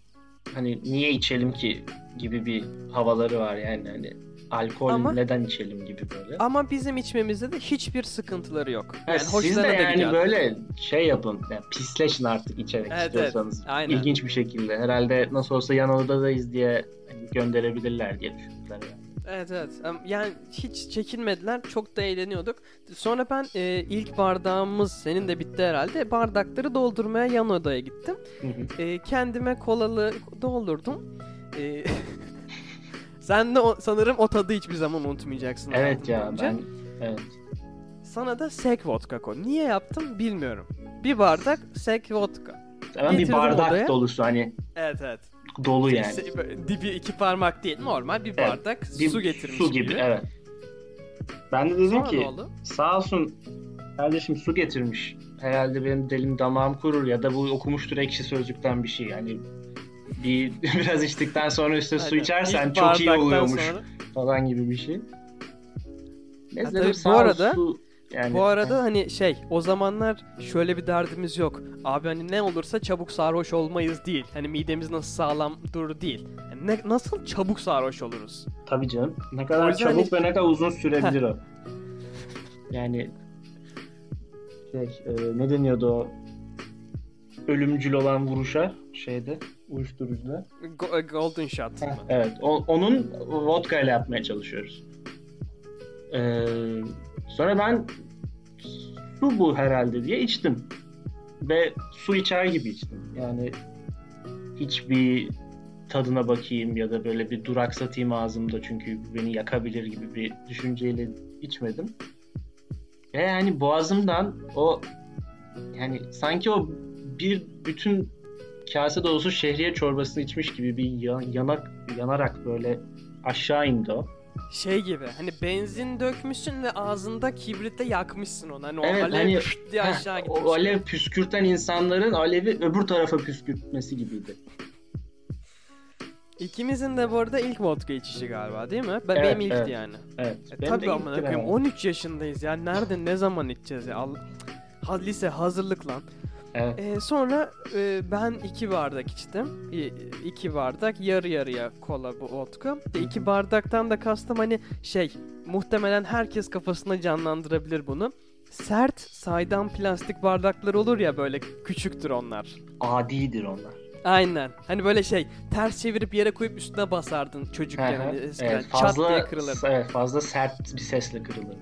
Speaker 3: hani niye içelim ki gibi bir havaları var yani hani alkol
Speaker 2: Ama-
Speaker 3: neden içelim gibi böyle.
Speaker 2: Ama bizim içmemizde de hiçbir sıkıntıları yok.
Speaker 3: Ha,
Speaker 2: Yani
Speaker 3: siz de yani böyle şey yapın. Yani pisleşin artık içerek
Speaker 2: Evet,
Speaker 3: istiyorsanız.
Speaker 2: evet, aynen.
Speaker 3: İlginç bir şekilde. Herhalde nasıl olsa yan odadayız diye hani gönderebilirler diye düşündüler yani.
Speaker 2: Evet evet. Yani hiç çekinmediler. Çok da eğleniyorduk. Sonra ben e, ilk bardağımız senin de bitti herhalde. Bardakları doldurmaya yan odaya gittim.
Speaker 3: Hı hı.
Speaker 2: E, kendime kolalı doldurdum. E, sen de o- sanırım o tadı hiçbir zaman unutmayacaksın.
Speaker 3: evet ya
Speaker 2: boyunca.
Speaker 3: ben evet.
Speaker 2: Sana da sek vodka koy. Niye yaptım bilmiyorum. Bir bardak sek vodka.
Speaker 3: Ben bir bardak
Speaker 2: odaya.
Speaker 3: dolusu hani
Speaker 2: Evet evet.
Speaker 3: Dolu yani.
Speaker 2: Böyle Dibi iki parmak değil normal bir
Speaker 3: Evet,
Speaker 2: bardak
Speaker 3: Bir
Speaker 2: su getirmiş
Speaker 3: su gibi. Evet. Ben de dedim
Speaker 2: Sonra
Speaker 3: ki sağ olsun kardeşim su getirmiş. Herhalde benim dilim damağım kurur ya da bu okumuştur ekşi sözlükten bir şey. Yani bir biraz içtikten sonra üstüne su
Speaker 2: Aynen.
Speaker 3: içersen
Speaker 2: İlk
Speaker 3: çok iyi oluyormuş
Speaker 2: sonra-
Speaker 3: falan gibi bir şey. Neyse
Speaker 2: Ha, tabii bu arada-
Speaker 3: su- yani,
Speaker 2: Bu arada hani şey o zamanlar şöyle bir derdimiz yok. Abi hani ne olursa çabuk sarhoş olmayız değil. Hani midemiz nasıl sağlam durur değil. Yani ne, nasıl çabuk sarhoş oluruz?
Speaker 3: tabii canım. Ne kadar çabuk
Speaker 2: hani-
Speaker 3: ve ne kadar uzun sürebilir o. Yani şey e, ne deniyordu o ölümcül olan vuruşa şeyde uyuşturucuda.
Speaker 2: Go- e, golden shot.
Speaker 3: Heh, evet. O- onun vodka ile yapmaya çalışıyoruz. Ee, sonra ben su bu herhalde diye içtim. Ve su içer gibi içtim. Yani hiçbir tadına bakayım ya da böyle bir duraksatayım ağzımda çünkü beni yakabilir gibi bir düşünceyle içmedim. Ve yani boğazımdan o yani sanki o bir bütün kase dolusu şehriye çorbasını içmiş gibi bir ya- yanak yanarak böyle aşağı indi o.
Speaker 2: Şey gibi hani benzin dökmüşsün ve ağzında kibritte yakmışsın onu. Hani o
Speaker 3: Evet,
Speaker 2: alev
Speaker 3: hani-
Speaker 2: pşt diye aşağı gitmiş.
Speaker 3: o alev püskürten insanların alevi öbür tarafa püskürtmesi gibiydi.
Speaker 2: İkimizin de bu arada ilk vodka içişi galiba değil mi? Ben,
Speaker 3: Evet,
Speaker 2: benim ilkti
Speaker 3: evet.
Speaker 2: yani.
Speaker 3: Evet.
Speaker 2: E,
Speaker 3: benim
Speaker 2: tabii amına koyayım
Speaker 3: denemem.
Speaker 2: 13 yaşındayız ya. Nerede ne zaman içeceğiz ya? Allah... Ha, lise hazırlık lan.
Speaker 3: Evet.
Speaker 2: E, sonra e, ben iki bardak içtim. İ- iki bardak yarı yarıya kola bu vodka. E, iki bardaktan da kastım hani şey muhtemelen herkes kafasına canlandırabilir bunu. Sert saydam plastik bardaklar olur ya böyle küçüktür onlar.
Speaker 3: Adidir onlar.
Speaker 2: Aynen. Hani böyle şey ters çevirip yere koyup üstüne basardın çocukken hani eskiden.
Speaker 3: evet,
Speaker 2: Çat
Speaker 3: fazla,
Speaker 2: diye kırılır.
Speaker 3: Evet, fazla sert bir sesle kırılır.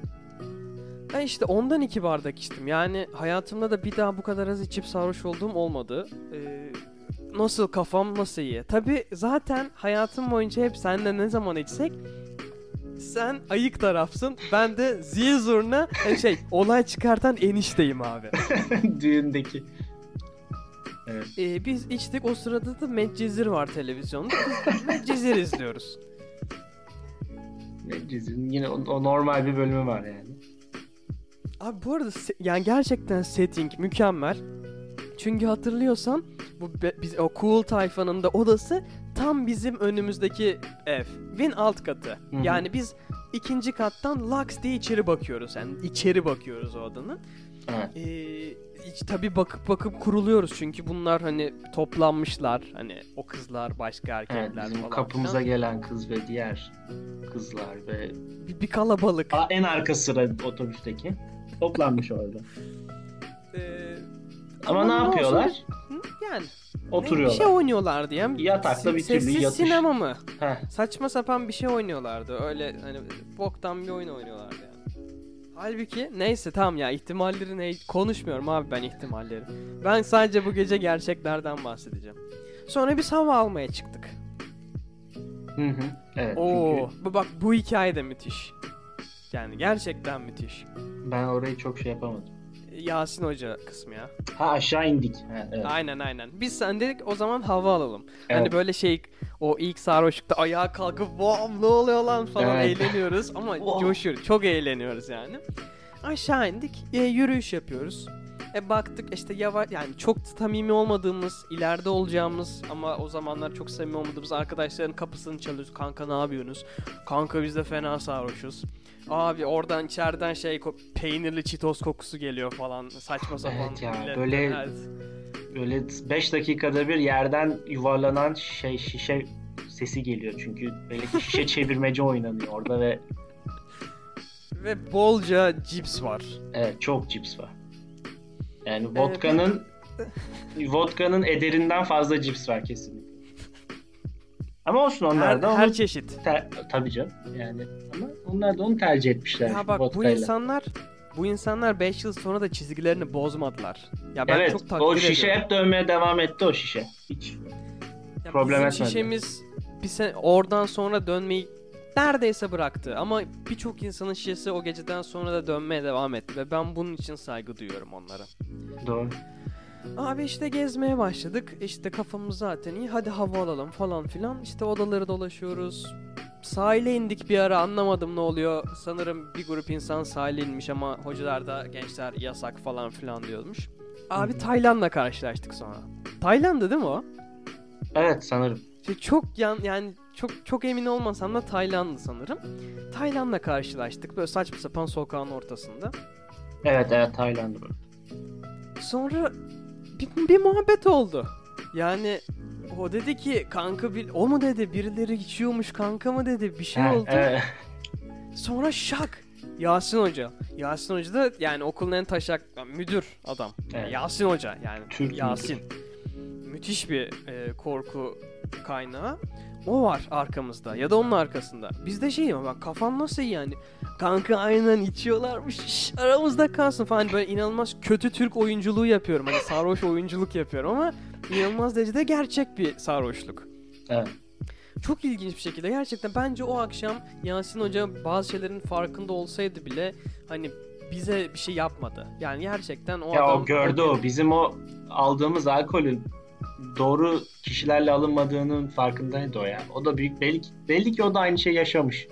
Speaker 2: Ben işte ondan iki bardak içtim. Yani hayatımda da bir daha bu kadar az içip sarhoş olduğum olmadı. Ee, nasıl kafam nasıl iyi. Tabi zaten hayatım boyunca hep senle ne zaman içsek sen ayık tarafsın. Ben de zil zurna hani şey olay çıkartan enişteyim abi.
Speaker 3: Düğündeki. Evet.
Speaker 2: Ee, biz içtik o sırada da Medcezir var televizyonda. Biz Medcezir izliyoruz.
Speaker 3: Ne dizinin yine o, o normal bir bölümü var yani.
Speaker 2: Abi bu arada yani gerçekten setting mükemmel. Çünkü hatırlıyorsan bu be- biz o cool tayfanın da odası tam bizim önümüzdeki ev. Win alt katı.
Speaker 3: Hı hı.
Speaker 2: Yani biz ikinci kattan laks diye içeri bakıyoruz. Yani içeri bakıyoruz o odanın.
Speaker 3: Evet.
Speaker 2: Ee, tabii bakıp bakıp kuruluyoruz çünkü bunlar hani toplanmışlar. Hani o kızlar başka
Speaker 3: Evet,
Speaker 2: erkekler
Speaker 3: bizim
Speaker 2: falan.
Speaker 3: kapımıza gelen kız ve diğer kızlar ve
Speaker 2: bir, bir kalabalık.
Speaker 3: Aa, en arka sıra otobüsteki toplanmış orada.
Speaker 2: Ee,
Speaker 3: Ama ne
Speaker 2: olsun,
Speaker 3: yapıyorlar?
Speaker 2: hı, Yani
Speaker 3: Oturuyorlar.
Speaker 2: Bir şey oynuyorlar diyem.
Speaker 3: Yatakta bir türlü yatış.
Speaker 2: sinema mı?
Speaker 3: Heh,
Speaker 2: Saçma sapan bir şey oynuyorlardı. Öyle hani boktan bir oyun oynuyorlardı yani. Halbuki neyse tamam ya ihtimalleri ne konuşmuyorum abi ben ihtimalleri. Ben sadece bu gece gerçeklerden bahsedeceğim. Sonra biz hava almaya çıktık.
Speaker 3: Hı hı. Evet
Speaker 2: Oo,
Speaker 3: çünkü
Speaker 2: bak bu hikaye de müthiş. Yani gerçekten müthiş.
Speaker 3: ben orayı çok şey yapamadım.
Speaker 2: Yasin Hoca kısmı ya.
Speaker 3: Ha aşağı indik. Ha, evet.
Speaker 2: Aynen aynen. Biz sen dedik o zaman hava alalım. Hani
Speaker 3: Evet.
Speaker 2: böyle şey o ilk sarhoşlukta ayağa kalkıp wow ne oluyor lan falan
Speaker 3: Evet.
Speaker 2: eğleniyoruz ama
Speaker 3: Wow.
Speaker 2: coşuyoruz. Çok eğleniyoruz yani. Aşağı indik. E, yürüyüş yapıyoruz. E baktık işte yavaş yani çok samimi olmadığımız, ileride olacağımız ama o zamanlar çok samimi olmadığımız arkadaşların kapısını çalıyoruz. Kanka ne yapıyorsunuz? Kanka biz de fena sarhoşuz. Abi oradan içeriden şey peynirli çitos kokusu geliyor falan saçma sapan.
Speaker 3: Evet ya,
Speaker 2: millet-
Speaker 3: böyle-
Speaker 2: Evet.
Speaker 3: Böyle 5 dakikada bir yerden yuvarlanan şey şişe sesi geliyor. Çünkü belki şişe çevirmece oynanıyor orada ve
Speaker 2: Ve bolca cips var.
Speaker 3: evet çok cips var. Yani vodka'nın vodka'nın ederinden fazla cips var kesinlikle. Ama olsun onlar
Speaker 2: Her,
Speaker 3: da onu
Speaker 2: her çeşit.
Speaker 3: ter- tabii canım. Yani ama onlar da onu tercih etmişler.
Speaker 2: Ya bak bu
Speaker 3: vodka'yla.
Speaker 2: insanlar bu insanlar 5 yıl sonra da çizgilerini bozmadılar. Ya ben
Speaker 3: evet,
Speaker 2: çok takdir
Speaker 3: o şişe
Speaker 2: ediyorum.
Speaker 3: hep dönmeye devam etti o şişe. Hiç.
Speaker 2: Ya
Speaker 3: problem etmedi.
Speaker 2: şişemiz bir sene oradan sonra dönmeyi neredeyse bıraktı ama birçok insanın şişesi o geceden sonra da dönmeye devam etti ve ben bunun için saygı duyuyorum onlara.
Speaker 3: Doğru.
Speaker 2: Abi işte gezmeye başladık. İşte kafamız zaten iyi. Hadi hava alalım falan filan. İşte odaları dolaşıyoruz. Sahile indik bir ara anlamadım ne oluyor. Sanırım bir grup insan sahile inmiş ama hocalar da gençler yasak falan filan diyormuş. Abi. Tayland'la karşılaştık sonra. Tayland'dı değil mi o?
Speaker 3: Evet sanırım.
Speaker 2: İşte çok yan yani çok çok emin olmasam da Tayland'dı sanırım. Tayland'la karşılaştık böyle saçma sapan sokağın ortasında.
Speaker 3: Evet evet Tayland'ı bu.
Speaker 2: Sonra bir, bir muhabbet oldu. Yani o dedi ki kanka bir, o mu dedi birileri içiyormuş kanka mı dedi bir şey oldu. Sonra şak Yasin Hoca. Yasin Hoca da yani okulun en taşak müdür adam.
Speaker 3: Evet.
Speaker 2: Yasin Hoca yani.
Speaker 3: Türk
Speaker 2: Yasin. Müthiş bir e, korku kaynağı. O var arkamızda ya da onun arkasında. Bizde şey ama bak kafan nasıl yani. Kanka aynen içiyorlarmış. şş, aramızda kalsın falan böyle inanılmaz kötü Türk oyunculuğu yapıyorum. Hani sarhoş oyunculuk yapıyorum ama inanılmaz derecede gerçek bir sarhoşluk.
Speaker 3: Evet.
Speaker 2: Çok ilginç bir şekilde gerçekten bence o akşam Yasin Hoca bazı şeylerin farkında olsaydı bile hani bize bir şey yapmadı. Yani gerçekten o
Speaker 3: Ya
Speaker 2: adam
Speaker 3: o gördü o. Bizim o aldığımız alkolün doğru kişilerle alınmadığının farkındaydı o ya. O da büyük belli ki, belli ki o da aynı şey yaşamış.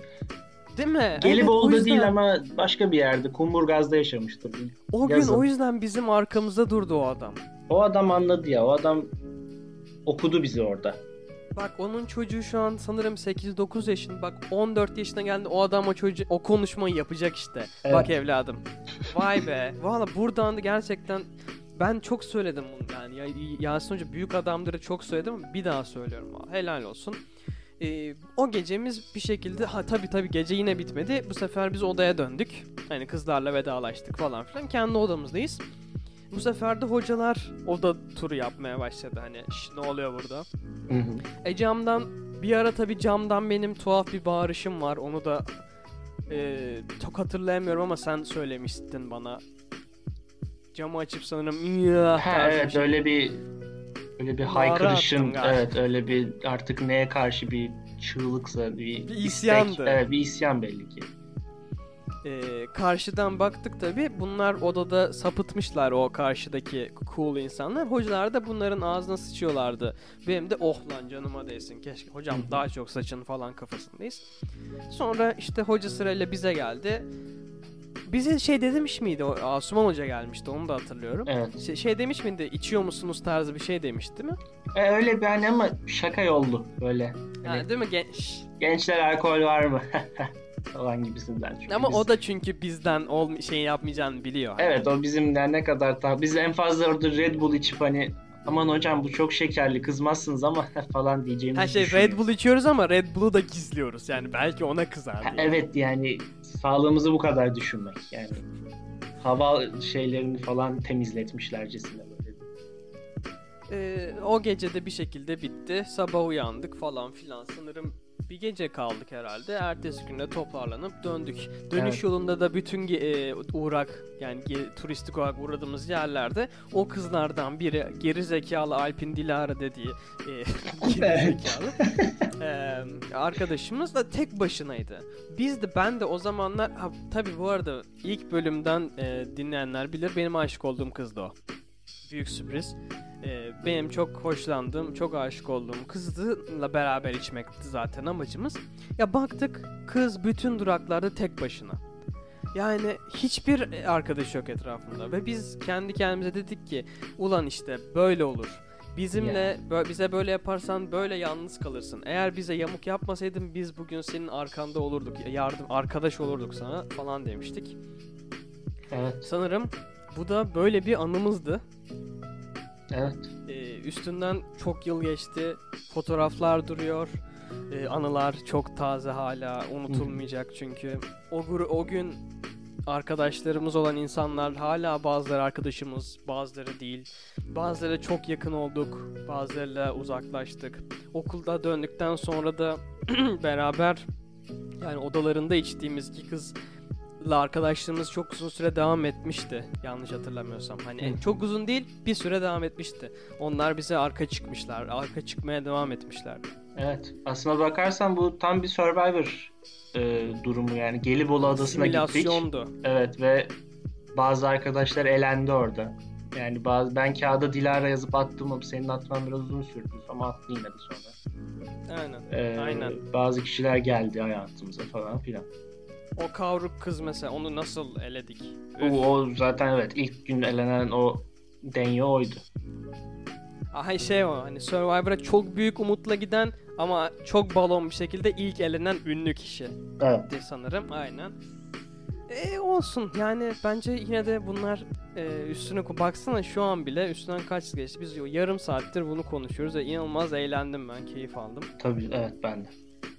Speaker 2: Değil mi?
Speaker 3: Gelibolu'da
Speaker 2: Evet,
Speaker 3: değil ama başka bir yerde Kumburgaz'da yaşamıştır.
Speaker 2: O gün
Speaker 3: Yazın.
Speaker 2: o yüzden bizim arkamızda durdu o adam.
Speaker 3: O adam anladı ya. O adam okudu bizi orada.
Speaker 2: Bak onun çocuğu şu an sanırım 8-9 yaşında. Bak 14 yaşına geldi o adam o çocuğu o konuşmayı yapacak işte.
Speaker 3: Evet.
Speaker 2: Bak evladım. Vay be. Valla buradan da gerçekten ben çok söyledim bunu yani. Ya, Yasin Hoca büyük adamları çok söyledim ama bir daha söylüyorum. Helal olsun. Ee, o gecemiz bir şekilde ha tabi tabi gece yine bitmedi. Bu sefer biz odaya döndük. Hani kızlarla vedalaştık falan filan. Kendi odamızdayız. Bu sefer de hocalar oda turu yapmaya başladı. Hani "Şş, ne oluyor burada?
Speaker 3: Hı hı.
Speaker 2: E camdan bir ara tabii camdan benim tuhaf bir bağırışım var. Onu da e, çok hatırlayamıyorum ama sen söylemiştin bana. Camı açıp sanırım ya
Speaker 3: Ha, evet
Speaker 2: şey.
Speaker 3: öyle bir öyle bir haykırışın evet öyle bir artık neye karşı bir çığlıksa bir,
Speaker 2: Bir
Speaker 3: istek,
Speaker 2: isyandı.
Speaker 3: evet bir isyan belli ki.
Speaker 2: E, karşıdan baktık tabii. Bunlar odada sapıtmışlar o karşıdaki cool insanlar. Hocalar da bunların ağzına sıçıyorlardı. Benim de oh lan canıma değsin keşke. Hocam daha çok saçın falan kafasındayız. Sonra işte hoca sırayla bize geldi. Bize şey demiş miydi Asuman Hoca gelmişti onu da hatırlıyorum.
Speaker 3: Evet.
Speaker 2: Şey, şey demiş miydi içiyor musunuz tarzı bir şey demiş değil mi?
Speaker 3: E, öyle bir hani ama şaka yollu böyle. Hani
Speaker 2: Yani değil mi genç?
Speaker 3: gençler alkol var mı? falan gibisinden. Çünkü
Speaker 2: Ama
Speaker 3: biz-
Speaker 2: o da çünkü bizden ol şey yapmayacağını biliyor.
Speaker 3: Evet o bizimden ne kadar ta biz en fazla orada Red Bull içip hani aman hocam bu çok şekerli kızmazsınız ama falan diyeceğimizi
Speaker 2: Her şey. Red Bull içiyoruz ama Red Bull'u da gizliyoruz. Yani belki ona kızar
Speaker 3: Ha,
Speaker 2: diye.
Speaker 3: Evet yani sağlığımızı bu kadar düşünmek yani. Hava şeylerini falan temizletmişlercesine böyle.
Speaker 2: Ee, o gece de bir şekilde bitti. Sabah uyandık falan filan. Sanırım bir gece kaldık herhalde. Ertesi günde toparlanıp döndük. Dönüş
Speaker 3: Evet.
Speaker 2: yolunda da bütün e, uğrak yani ge- turistik olarak uğradığımız yerlerde o kızlardan biri geri zekalı Alpin Dilara dediği e, geri zekalı e, arkadaşımız da tek başınaydı. Biz de ben de o zamanlar ha, tabii bu arada ilk bölümden e, dinleyenler bilir benim aşık olduğum kızdı o. Büyük sürpriz. Ee, benim çok hoşlandığım, çok aşık olduğum kızla beraber içmekti zaten amacımız. Ya baktık kız bütün duraklarda tek başına. Yani hiçbir arkadaş yok etrafında ve biz kendi kendimize dedik ki ulan işte böyle olur. Bizimle bö- bize böyle yaparsan böyle yalnız kalırsın. Eğer bize yamuk yapmasaydın biz bugün senin arkanda olurduk. Yardım arkadaş olurduk sana falan demiştik.
Speaker 3: Evet.
Speaker 2: Sanırım bu da böyle bir anımızdı.
Speaker 3: Evet.
Speaker 2: Ee, üstünden çok yıl geçti. Fotoğraflar duruyor. Ee, anılar çok taze hala. Unutulmayacak çünkü. O, o gün arkadaşlarımız olan insanlar hala bazıları arkadaşımız, bazıları değil. Bazıları çok yakın olduk, bazılarıyla uzaklaştık. Okulda döndükten sonra da beraber yani odalarında içtiğimiz iki kızla arkadaşlığımız çok uzun süre devam etmişti. Yanlış hatırlamıyorsam. Hani çok uzun değil, bir süre devam etmişti. Onlar bize arka çıkmışlar, arka çıkmaya devam etmişler.
Speaker 3: Evet. Aslına bakarsan bu tam bir Survivor e, durumu yani. Gelibolu Adası'na gittik. Evet ve bazı arkadaşlar elendi orada. Yani bazı ben kağıda Dilara yazıp attım ama senin atman biraz uzun sürdü ama attı yine de sonra.
Speaker 2: Aynen.
Speaker 3: Ee,
Speaker 2: Aynen.
Speaker 3: Bazı kişiler geldi hayatımıza falan filan.
Speaker 2: O kavruk kız mesela onu nasıl eledik?
Speaker 3: O,
Speaker 2: Üf.
Speaker 3: o zaten evet ilk gün elenen o denyo oydu.
Speaker 2: Aha şey o hani Survivor'a çok büyük umutla giden ama çok balon bir şekilde ilk elenen ünlü kişi.
Speaker 3: Evet.
Speaker 2: sanırım. Aynen. E olsun yani bence yine de bunlar e, üstüne baksana şu an bile üstünden kaç geçti biz yarım saattir bunu konuşuyoruz ve inanılmaz eğlendim ben keyif aldım.
Speaker 3: Tabii evet ben de.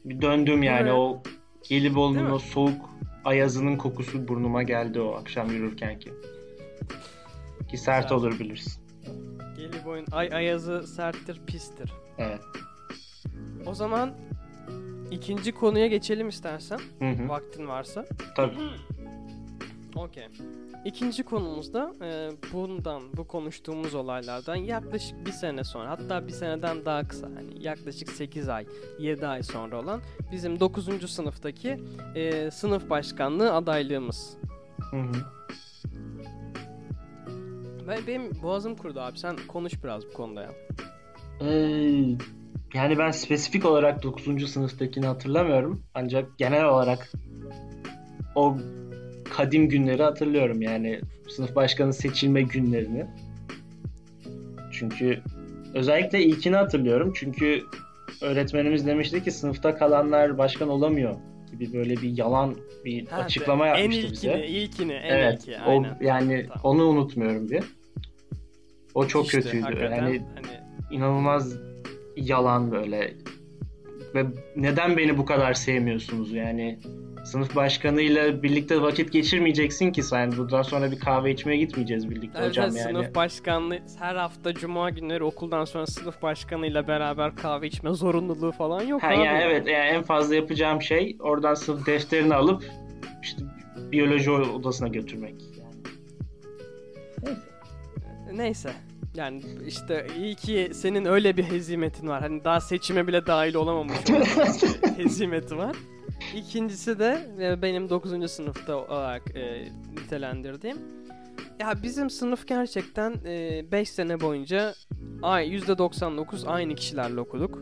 Speaker 3: Bir döndüm yani
Speaker 2: Evet.
Speaker 3: o Gelibolu'nun o soğuk ayazının kokusu burnuma geldi o akşam yürürken ki. Ki sert
Speaker 2: Güzel.
Speaker 3: olur bilirsin.
Speaker 2: Gelibolu'nun ay ayazı serttir, pistir.
Speaker 3: Evet.
Speaker 2: O zaman ikinci konuya geçelim istersen.
Speaker 3: Hı hı.
Speaker 2: Vaktin varsa.
Speaker 3: Tabii.
Speaker 2: Okey. İkinci konumuzda e, bundan, bu konuştuğumuz olaylardan yaklaşık bir sene sonra, hatta bir seneden daha kısa, hani yaklaşık 8 ay, 7 ay sonra olan bizim 9. sınıftaki e, sınıf başkanlığı adaylığımız.
Speaker 3: Hı hı.
Speaker 2: Ve benim boğazım kurudu abi, sen konuş biraz bu konuda ya.
Speaker 3: Ee, yani ben spesifik olarak 9. sınıftakini hatırlamıyorum. Ancak genel olarak o kadim günleri hatırlıyorum. Yani sınıf başkanı seçilme günlerini. Çünkü özellikle ilkini hatırlıyorum. Çünkü öğretmenimiz demişti ki sınıfta kalanlar başkan olamıyor gibi böyle bir yalan bir
Speaker 2: Ha,
Speaker 3: açıklama
Speaker 2: en
Speaker 3: yapmıştı
Speaker 2: ilkini,
Speaker 3: bize.
Speaker 2: ilkini, en
Speaker 3: Evet.
Speaker 2: ilki,
Speaker 3: O
Speaker 2: aynen.
Speaker 3: yani
Speaker 2: Tamam.
Speaker 3: onu unutmuyorum bir. O çok
Speaker 2: İşte,
Speaker 3: kötüydü. Yani
Speaker 2: hani
Speaker 3: inanılmaz yalan böyle. Ve neden beni bu kadar sevmiyorsunuz yani? Sınıf başkanıyla birlikte vakit geçirmeyeceksin ki sen. Bundan sonra bir kahve içmeye gitmeyeceğiz birlikte
Speaker 2: Evet,
Speaker 3: hocam yani.
Speaker 2: Sınıf başkanlığı her hafta cuma günleri okuldan sonra sınıf başkanıyla beraber kahve içme zorunluluğu falan yok
Speaker 3: Ha,
Speaker 2: abi.
Speaker 3: yani evet yani en fazla yapacağım şey oradan sınıf defterini alıp işte biyoloji odasına götürmek. Yani.
Speaker 2: Neyse. Yani işte iyi ki senin öyle bir hezimetin var. Hani daha seçime bile dahil olamamış hezimeti var. İkincisi de e, benim 9. sınıfta olarak e, nitelendirdiğim. Ya bizim sınıf gerçekten 5 sene boyunca ay %99 aynı kişilerle okuduk.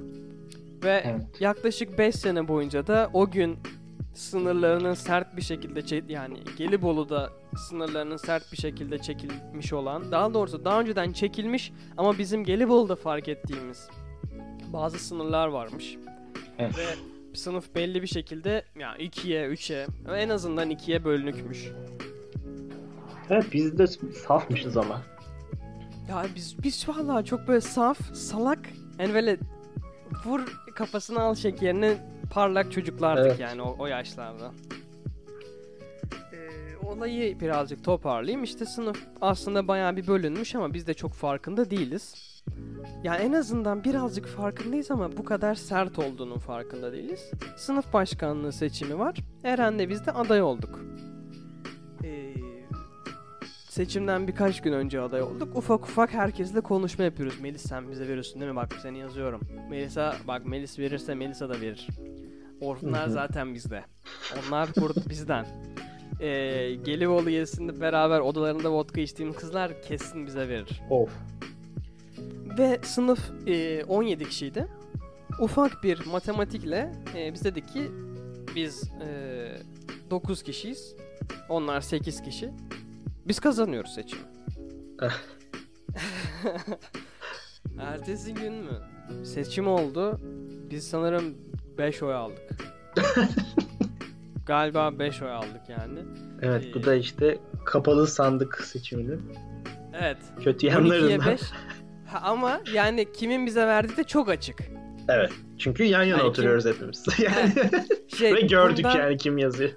Speaker 2: Ve
Speaker 3: Evet.
Speaker 2: yaklaşık 5 sene boyunca da o gün sınırlarının sert bir şekilde yani Gelibolu'da sınırlarının sert bir şekilde çekilmiş olan daha doğrusu daha önceden çekilmiş ama bizim Gelibolu'da fark ettiğimiz bazı sınırlar varmış.
Speaker 3: Evet.
Speaker 2: Ve sınıf belli bir şekilde ya 2'ye 3'e en azından 2'ye bölünükmüş.
Speaker 3: Evet biz de safmışız ama.
Speaker 2: Ya biz biz vallahi çok böyle saf, salak, yani böyle vur kafasına al şekerini parlak çocuklardık
Speaker 3: Evet.
Speaker 2: yani o, o yaşlarda. Ee, olayı birazcık toparlayayım. İşte sınıf aslında bayağı bir bölünmüş ama biz de çok farkında değiliz. Yani en azından birazcık farkındayız ama bu kadar sert olduğunun farkında değiliz. Sınıf başkanlığı seçimi var. Eren'le biz de aday olduk. Ee, seçimden birkaç gün önce aday olduk. Ufak ufak herkesle konuşma yapıyoruz. Melis sen bize veriyorsun değil mi? Bak seni yazıyorum. Melisa bak Melis verirse Melisa da verir.
Speaker 3: Hı.
Speaker 2: zaten bizde. Onlar burada bizden. Ee, Gelibolu gezisinde beraber odalarında vodka içtiğim kızlar kesin bize verir.
Speaker 3: Of.
Speaker 2: Ve sınıf e, 17 kişiydi. Ufak bir matematikle e, biz dedik ki biz e, 9 kişiyiz. Onlar 8 kişi. Biz kazanıyoruz seçimi. Ertesi gün mü? Seçim oldu. Biz sanırım 5 oy aldık. Galiba 5 oy aldık yani.
Speaker 3: Evet bu
Speaker 2: Ee,
Speaker 3: da işte kapalı sandık seçiminin
Speaker 2: Evet.
Speaker 3: kötü
Speaker 2: 12'ye
Speaker 3: yanlarından.
Speaker 2: 5. Ha, ama yani kimin bize verdiği de çok açık.
Speaker 3: Evet. Çünkü yan yana
Speaker 2: Hani
Speaker 3: oturuyoruz hepimiz. yani
Speaker 2: Şey,
Speaker 3: ve gördük
Speaker 2: bundan-
Speaker 3: yani kim yazıyor.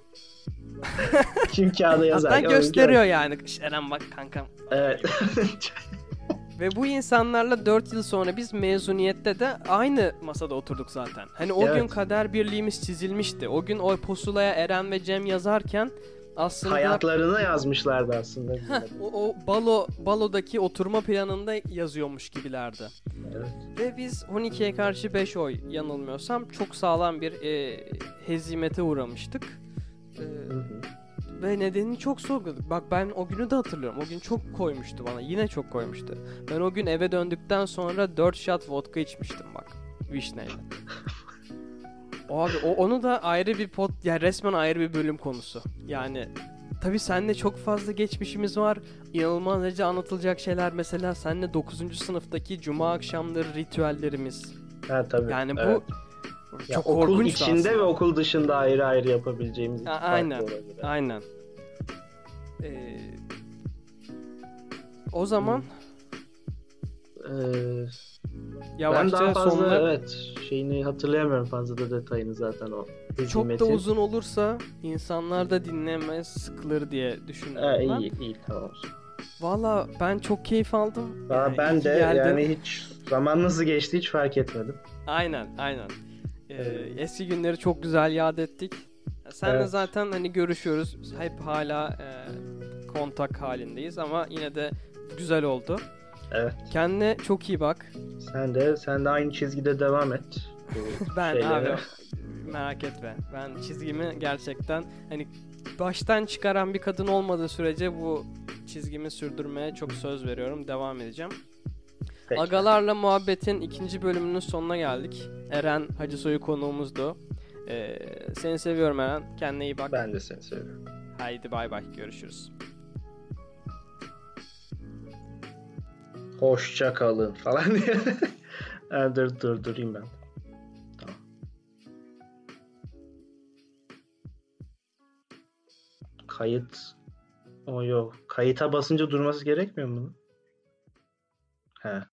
Speaker 3: kim kağıda yazar.
Speaker 2: Hatta gösteriyor yani. "Şş, Eren bak kankam.
Speaker 3: Evet.
Speaker 2: Ve bu insanlarla 4 yıl sonra biz mezuniyette de aynı masada oturduk zaten. Hani o
Speaker 3: Evet.
Speaker 2: gün kader birliğimiz çizilmişti. O gün o pusulaya Eren ve Cem yazarken aslında
Speaker 3: Hayatlarını yazmışlardı aslında.
Speaker 2: Heh, o, o balo balodaki oturma planında yazıyormuş gibilerdi.
Speaker 3: Evet.
Speaker 2: Ve biz 12'ye karşı 5 oy yanılmıyorsam çok sağlam bir e, hezimete uğramıştık. E, ve nedenini çok sorguladık. Bak ben o günü de hatırlıyorum. O gün çok koymuştu bana. Yine çok koymuştu. Ben o gün eve döndükten sonra 4 shot vodka içmiştim bak. Vişneyle. O abi o, onu da ayrı bir pot ya resmen ayrı bir bölüm konusu. Yani tabi seninle çok fazla geçmişimiz var. İnanılmaz derece anlatılacak şeyler mesela seninle 9. sınıftaki cuma akşamları ritüellerimiz.
Speaker 3: Ha tabii.
Speaker 2: Yani bu
Speaker 3: Evet. Ya
Speaker 2: çok
Speaker 3: okul
Speaker 2: korkunç
Speaker 3: içinde
Speaker 2: aslında.
Speaker 3: ve okul dışında ayrı ayrı yapabileceğimiz iki farklı
Speaker 2: aynen.
Speaker 3: olabilir.
Speaker 2: Aynen. Ee, o zaman
Speaker 3: Ee,
Speaker 2: yavaşça
Speaker 3: ben daha fazla
Speaker 2: sonuna
Speaker 3: evet şeyini hatırlayamıyorum fazla da detayını zaten o.
Speaker 2: çok da uzun olursa insanlar da dinlemez sıkılır diye düşünüyorum
Speaker 3: Ha,
Speaker 2: ben.
Speaker 3: iyi iyi tamam.
Speaker 2: Valla ben çok keyif aldım.
Speaker 3: Aa,
Speaker 2: Ee, iyi
Speaker 3: ben de
Speaker 2: geldin.
Speaker 3: yani hiç zaman nasıl geçti hiç fark etmedim.
Speaker 2: Aynen aynen. Ee,
Speaker 3: Evet.
Speaker 2: eski günleri çok güzel yad ettik. Sen de
Speaker 3: Evet.
Speaker 2: zaten hani görüşüyoruz. Hep hala e, kontak halindeyiz ama yine de güzel oldu.
Speaker 3: Evet.
Speaker 2: Kendine çok iyi bak.
Speaker 3: Sen de sen de aynı çizgide devam et.
Speaker 2: Ben
Speaker 3: şeylere.
Speaker 2: abi merak etme. Ben çizgimi gerçekten hani baştan çıkaran bir kadın olmadığı sürece bu çizgimi sürdürmeye çok söz veriyorum. Devam edeceğim.
Speaker 3: Peki.
Speaker 2: Agalarla muhabbetin ikinci bölümünün sonuna geldik. Eren Hacısoy konuğumuzdu. Ee, seni seviyorum Eren. Kendine iyi bak.
Speaker 3: Ben de seni seviyorum.
Speaker 2: Haydi bay bay. Görüşürüz.
Speaker 3: Hoşça kalın falan diye. Ha, dur dur ben. Tamam. Kayıt. O yok. Kayıta basınca durması gerekmiyor mu? He.